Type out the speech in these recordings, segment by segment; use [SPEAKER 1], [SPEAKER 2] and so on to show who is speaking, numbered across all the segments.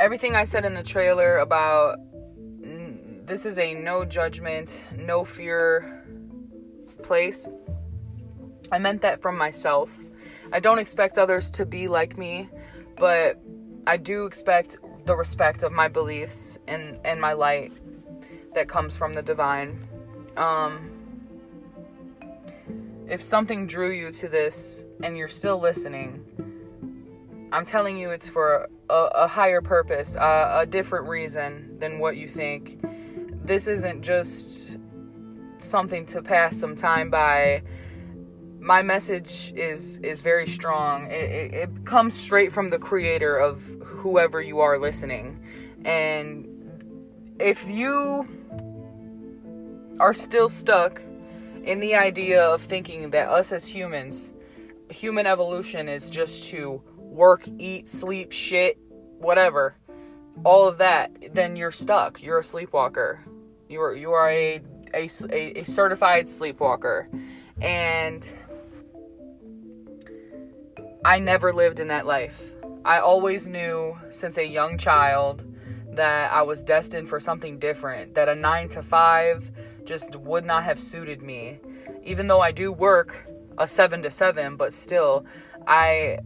[SPEAKER 1] everything I said in the trailer about this is a no judgment, no fear place. I meant that from myself. I don't expect others to be like me, but I do expect the respect of my beliefs and and my light that comes from the divine. Um if something drew you to this and you're still listening, I'm telling you it's for a, a higher purpose, a different reason than what you think. This isn't just something to pass some time by. My message is is very strong. It, it, it comes straight from the creator of whoever you are listening, and if you are still stuck in the idea of thinking that us as humans, human evolution is just to work, eat, sleep, shit, whatever, all of that, then you're stuck. You're a sleepwalker. You are you are a a, a, certified sleepwalker, and I never lived in that life. I always knew since a young child that I was destined for something different. That a nine to five just would not have suited me. Even though I do work a 7 to 7, but still I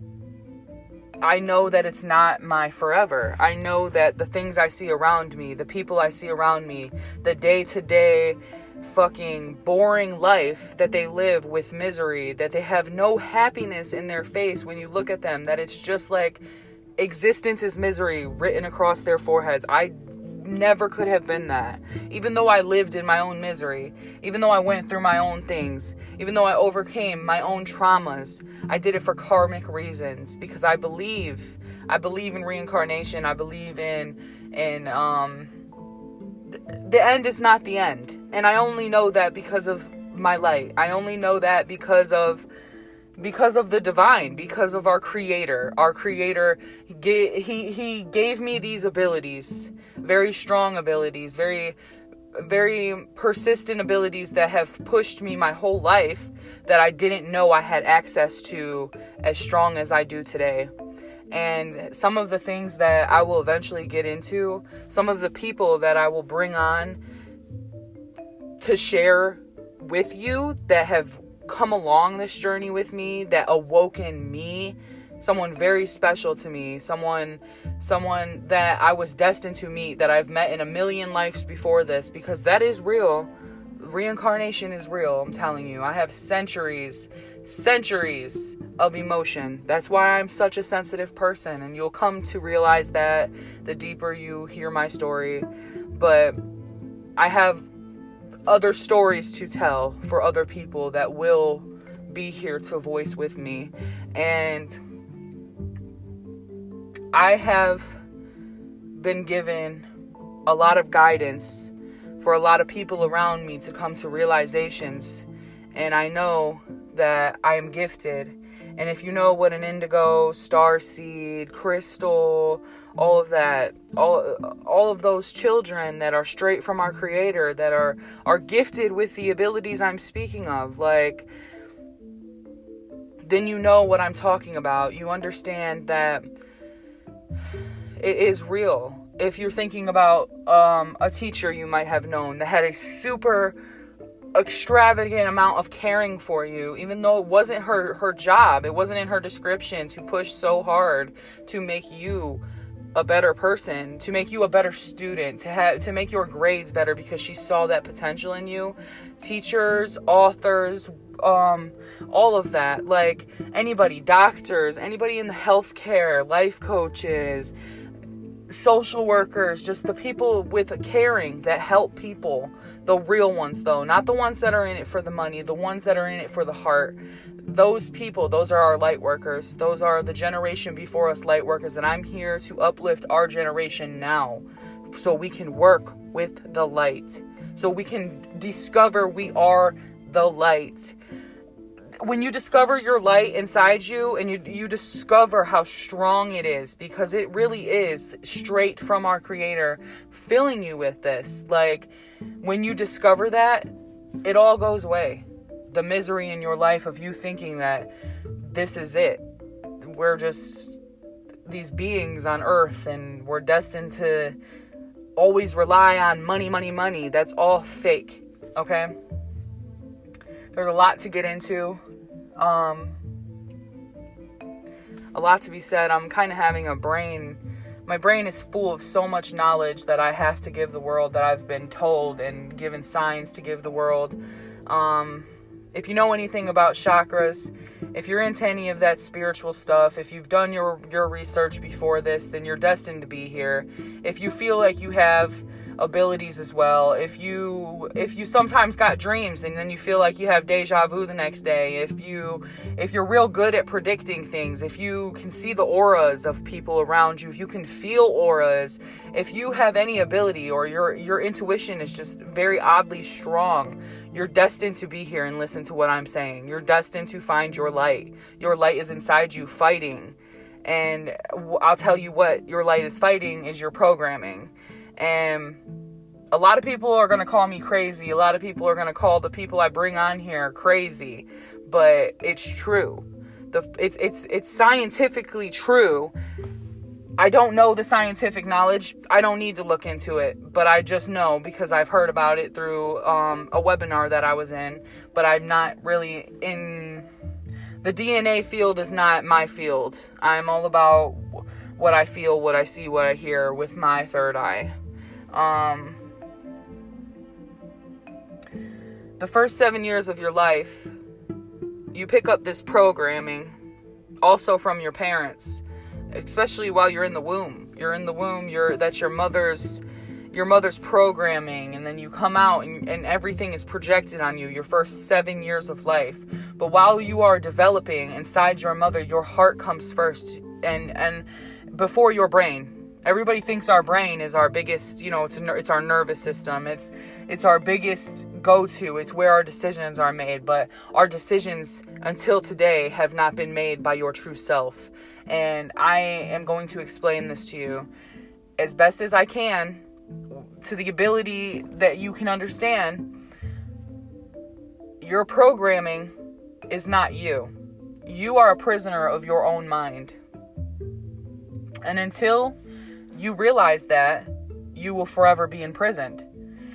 [SPEAKER 1] I know that it's not my forever. I know that the things I see around me, the people I see around me, the day-to-day fucking boring life that they live with misery, that they have no happiness in their face when you look at them, that it's just like existence is misery written across their foreheads. I never could have been that. Even though I lived in my own misery, even though I went through my own things, even though I overcame my own traumas, I did it for karmic reasons because I believe I believe in reincarnation. I believe in in um the end is not the end. And I only know that because of my light. I only know that because of because of the divine because of our creator our creator he he gave me these abilities very strong abilities very very persistent abilities that have pushed me my whole life that I didn't know I had access to as strong as I do today. And some of the things that I will eventually get into, some of the people that I will bring on to share with you that have come along this journey with me that awoken me someone very special to me someone someone that i was destined to meet that i've met in a million lives before this because that is real. Reincarnation is real i'm telling you. I have centuries centuries of emotion. That's why i'm such a sensitive person and you'll come to realize that the deeper you hear my story. But i have other stories to tell for other people that will be here to voice with me. And I have been given a lot of guidance for a lot of people around me to come to realizations. And I know that I am gifted. And if you know what an indigo, star seed, crystal, all of that all all of those children that are straight from our creator that are are gifted with the abilities I'm speaking of like then you know what I'm talking about. You understand that it is real. If you're thinking about um, a teacher you might have known that had a super extravagant amount of caring for you even though it wasn't her her job it wasn't in her description to push so hard to make you a better person, to make you a better student, to have to make your grades better because she saw that potential in you. Teachers, authors, um all of that. Like anybody, doctors, anybody in the healthcare, life coaches, social workers, just the people with caring that help people. The real ones though, not the ones that are in it for the money, the ones that are in it for the heart those people, those are our light workers. Those are the generation before us light workers. And I'm here to uplift our generation now so we can work with the light. So we can discover we are the light. When you discover your light inside you and you, you discover how strong it is, because it really is straight from our Creator filling you with this. Like, when you discover that, it all goes away the misery in your life of you thinking that this is it. We're just these beings on earth and we're destined to always rely on money, money, money. That's all fake. Okay? There's a lot to get into. Um, a lot to be said. I'm kind of having a brain. My brain is full of so much knowledge that I have to give the world that I've been told and given signs to give the world. Um, if you know anything about chakras, if you're into any of that spiritual stuff, if you've done your your research before this, then you're destined to be here. If you feel like you have abilities as well, if you if you sometimes got dreams and then you feel like you have deja vu the next day, if you if you're real good at predicting things, if you can see the auras of people around you, if you can feel auras, if you have any ability or your your intuition is just very oddly strong, you're destined to be here and listen to what I'm saying. You're destined to find your light. Your light is inside you fighting. And I'll tell you what your light is fighting is your programming. And a lot of people are going to call me crazy. A lot of people are going to call the people I bring on here crazy, but it's true. The it's it's it's scientifically true I don't know the scientific knowledge. I don't need to look into it, but I just know because I've heard about it through um, a webinar that I was in. But I'm not really in the DNA field. Is not my field. I'm all about what I feel, what I see, what I hear with my third eye. Um, the first seven years of your life, you pick up this programming, also from your parents especially while you're in the womb. You're in the womb, you're that's your mother's your mother's programming and then you come out and, and everything is projected on you your first seven years of life but while you are developing inside your mother your heart comes first and and before your brain everybody thinks our brain is our biggest you know it's, a, it's our nervous system it's it's our biggest go-to it's where our decisions are made but our decisions until today have not been made by your true self and I am going to explain this to you as best as I can to the ability that you can understand. Your programming is not you. You are a prisoner of your own mind. And until you realize that, you will forever be imprisoned.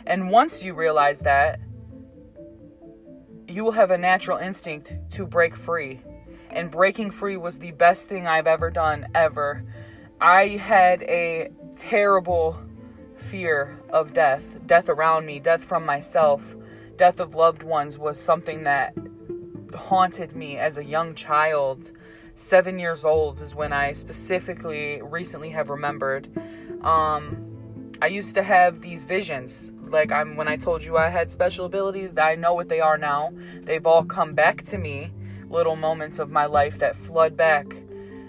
[SPEAKER 1] And once you realize that, you will have a natural instinct to break free and breaking free was the best thing I've ever done, ever. I had a terrible fear of death death around me, death from myself, death of loved ones was something that haunted me as a young child. Seven years old is when I specifically recently have remembered. Um, I used to have these visions. Like I'm when I told you I had special abilities, That I know what they are now. They've all come back to me little moments of my life that flood back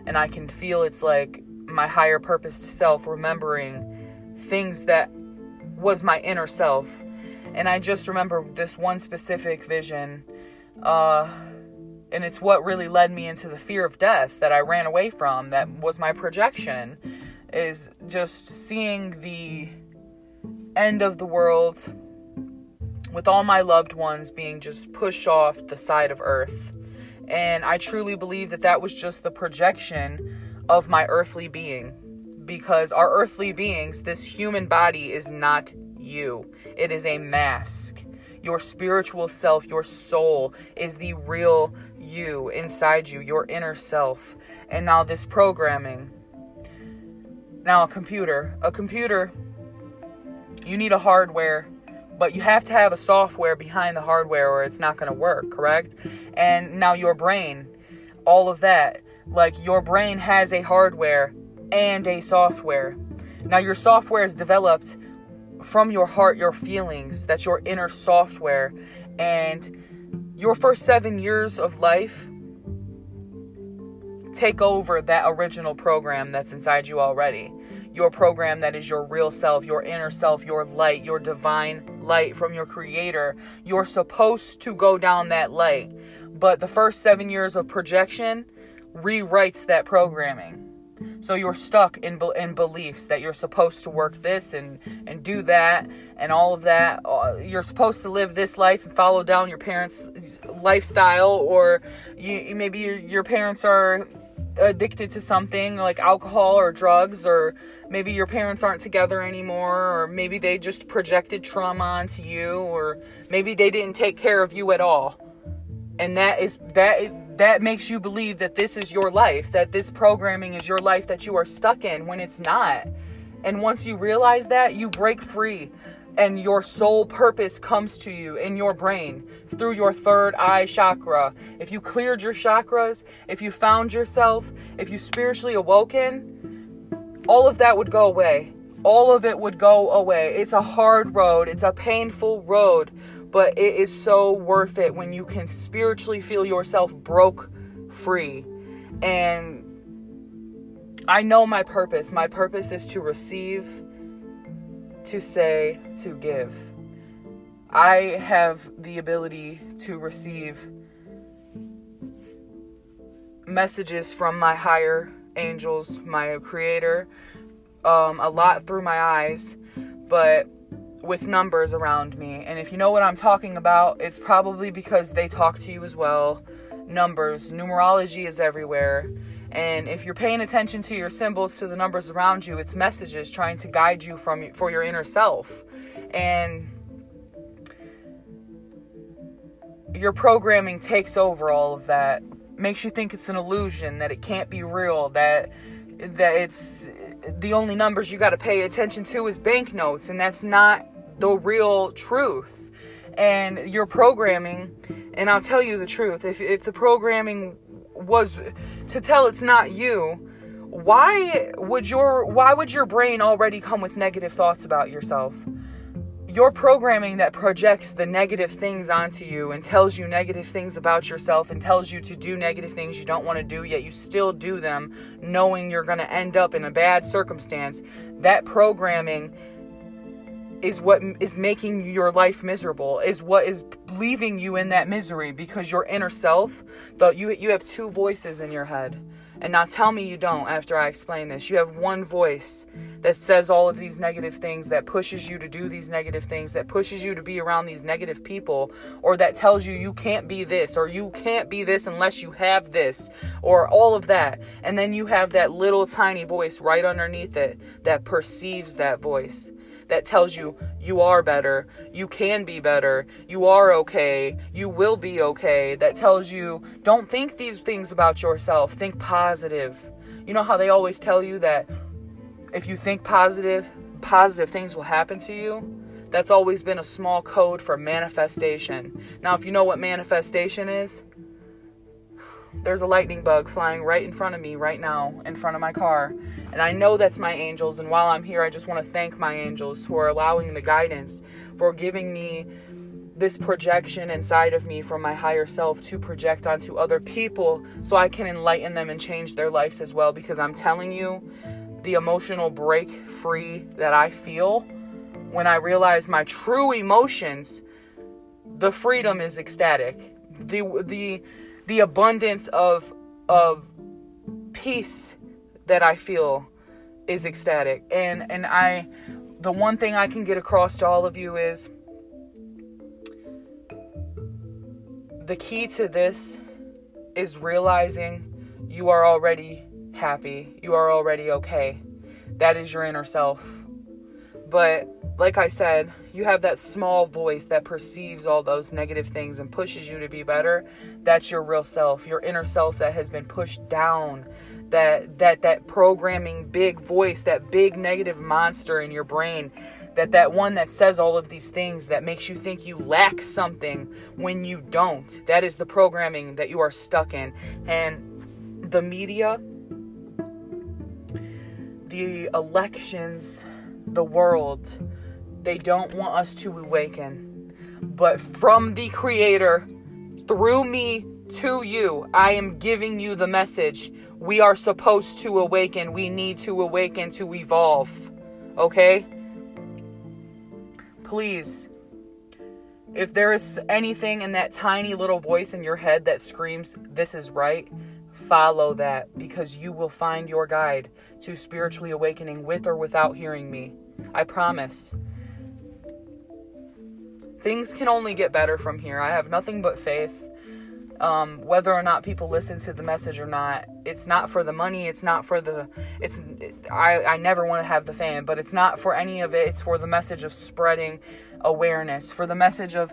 [SPEAKER 1] and I can feel it's like my higher purpose to self remembering things that was my inner self. And I just remember this one specific vision uh and it's what really led me into the fear of death that I ran away from that was my projection is just seeing the end of the world with all my loved ones being just pushed off the side of earth and I truly believe that that was just the projection of my earthly being. Because our earthly beings, this human body is not you, it is a mask. Your spiritual self, your soul, is the real you inside you, your inner self. And now, this programming. Now, a computer. A computer, you need a hardware but you have to have a software behind the hardware or it's not going to work, correct? And now your brain, all of that, like your brain has a hardware and a software. Now your software is developed from your heart, your feelings, that's your inner software. And your first seven years of life take over that original program that's inside you already your program that is your real self, your inner self, your light, your divine light from your creator. You're supposed to go down that light. But the first seven years of projection rewrites that programming. So you're stuck in in beliefs that you're supposed to work this and and do that and all of that. Uh, you're supposed to live this life and follow down your parents' lifestyle, or you maybe your, your parents are addicted to something like alcohol or drugs, or maybe your parents aren't together anymore, or maybe they just projected trauma onto you, or maybe they didn't take care of you at all. And that is that that makes you believe that this is your life, that this programming is your life that you are stuck in when it's not. And once you realize that, you break free and your soul purpose comes to you in your brain through your third eye chakra. If you cleared your chakras, if you found yourself, if you spiritually awoken, all of that would go away. All of it would go away. It's a hard road, it's a painful road, but it is so worth it when you can spiritually feel yourself broke free. And I know my purpose. My purpose is to receive, to say, to give. I have the ability to receive messages from my higher angels, my creator, um, a lot through my eyes, but with numbers around me. And if you know what I'm talking about, it's probably because they talk to you as well. Numbers, numerology is everywhere. And if you're paying attention to your symbols, to the numbers around you, it's messages trying to guide you from for your inner self. And your programming takes over all of that. Makes you think it's an illusion, that it can't be real, that that it's the only numbers you got to pay attention to is banknotes and that's not the real truth. And your programming and i'll tell you the truth if, if the programming was to tell it's not you why would your why would your brain already come with negative thoughts about yourself your programming that projects the negative things onto you and tells you negative things about yourself and tells you to do negative things you don't want to do yet you still do them knowing you're going to end up in a bad circumstance that programming is what is making your life miserable is what is leaving you in that misery because your inner self though you you have two voices in your head. And now tell me you don't after I explain this. You have one voice that says all of these negative things that pushes you to do these negative things that pushes you to be around these negative people or that tells you you can't be this or you can't be this unless you have this or all of that. And then you have that little tiny voice right underneath it that perceives that voice that tells you you are better, you can be better, you are okay, you will be okay, that tells you don't think these things about yourself, think positive. You know how they always tell you that if you think positive, positive things will happen to you? That's always been a small code for manifestation. Now, if you know what manifestation is, there's a lightning bug flying right in front of me right now, in front of my car. And I know that's my angels. And while I'm here, I just want to thank my angels for allowing the guidance, for giving me this projection inside of me from my higher self to project onto other people so I can enlighten them and change their lives as well. Because I'm telling you, the emotional break free that I feel when I realize my true emotions, the freedom is ecstatic. The, the, the abundance of of peace that I feel is ecstatic. And and I the one thing I can get across to all of you is the key to this is realizing you are already happy. You are already okay. That is your inner self. But like I said, you have that small voice that perceives all those negative things and pushes you to be better. That's your real self, your inner self that has been pushed down. That that that programming big voice, that big negative monster in your brain, that that one that says all of these things that makes you think you lack something when you don't. That is the programming that you are stuck in. And the media, the elections, the world, they don't want us to awaken. But from the Creator, through me to you, I am giving you the message. We are supposed to awaken. We need to awaken to evolve. Okay? Please, if there is anything in that tiny little voice in your head that screams, This is right, follow that because you will find your guide to spiritually awakening with or without hearing me. I promise. Things can only get better from here. I have nothing but faith. um, whether or not people listen to the message or not. It's not for the money. It's not for the. It's. I I never want to have the fame, but it's not for any of it. It's for the message of spreading awareness, for the message of.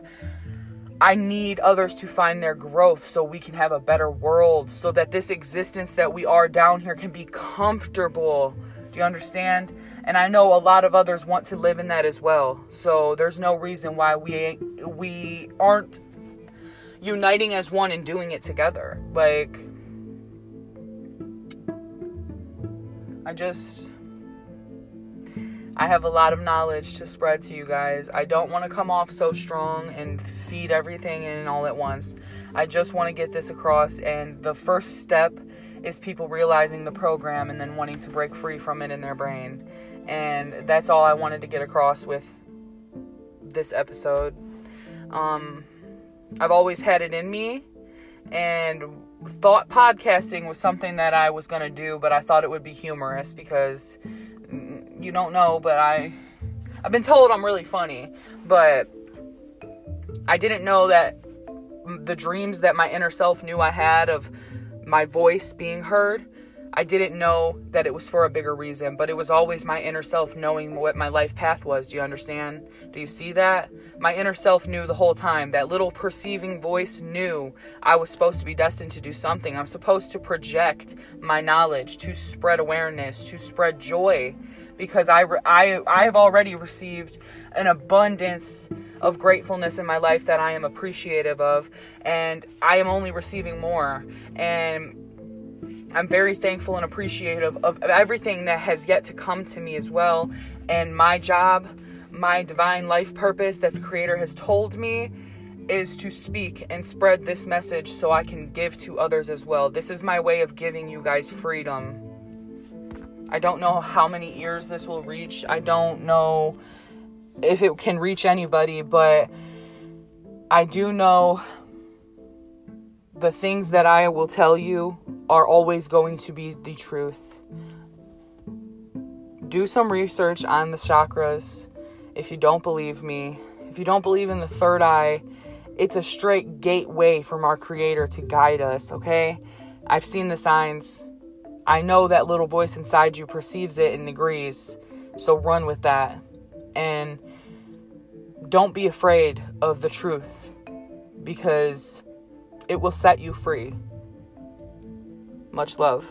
[SPEAKER 1] I need others to find their growth so we can have a better world, so that this existence that we are down here can be comfortable. Do you understand? And I know a lot of others want to live in that as well. So there's no reason why we we aren't uniting as one and doing it together. Like, I just. I have a lot of knowledge to spread to you guys. I don't want to come off so strong and feed everything in all at once. I just want to get this across, and the first step is people realizing the program and then wanting to break free from it in their brain. And that's all I wanted to get across with this episode. Um, I've always had it in me and thought podcasting was something that I was going to do, but I thought it would be humorous because you don't know, but I I've been told I'm really funny, but I didn't know that the dreams that my inner self knew I had of my voice being heard I didn't know that it was for a bigger reason, but it was always my inner self knowing what my life path was. Do you understand? Do you see that? My inner self knew the whole time. That little perceiving voice knew I was supposed to be destined to do something. I'm supposed to project my knowledge, to spread awareness, to spread joy because I, I, I have already received an abundance of gratefulness in my life that I am appreciative of, and I am only receiving more. And I'm very thankful and appreciative of, everything that has yet to come to me as well. And my job, my divine life purpose that the Creator has told me is to speak and spread this message so I can give to others as well. This is my way of giving you guys freedom. I don't know how many ears this will reach. I don't know if it can reach anybody, but I do know the things that I will tell you are always going to be the truth. Do some research on the chakras if you don't believe me. If you don't believe in the third eye, it's a straight gateway from our Creator to guide us, okay? I've seen the signs. I know that little voice inside you perceives it and agrees. So run with that. And don't be afraid of the truth because it will set you free. Much love.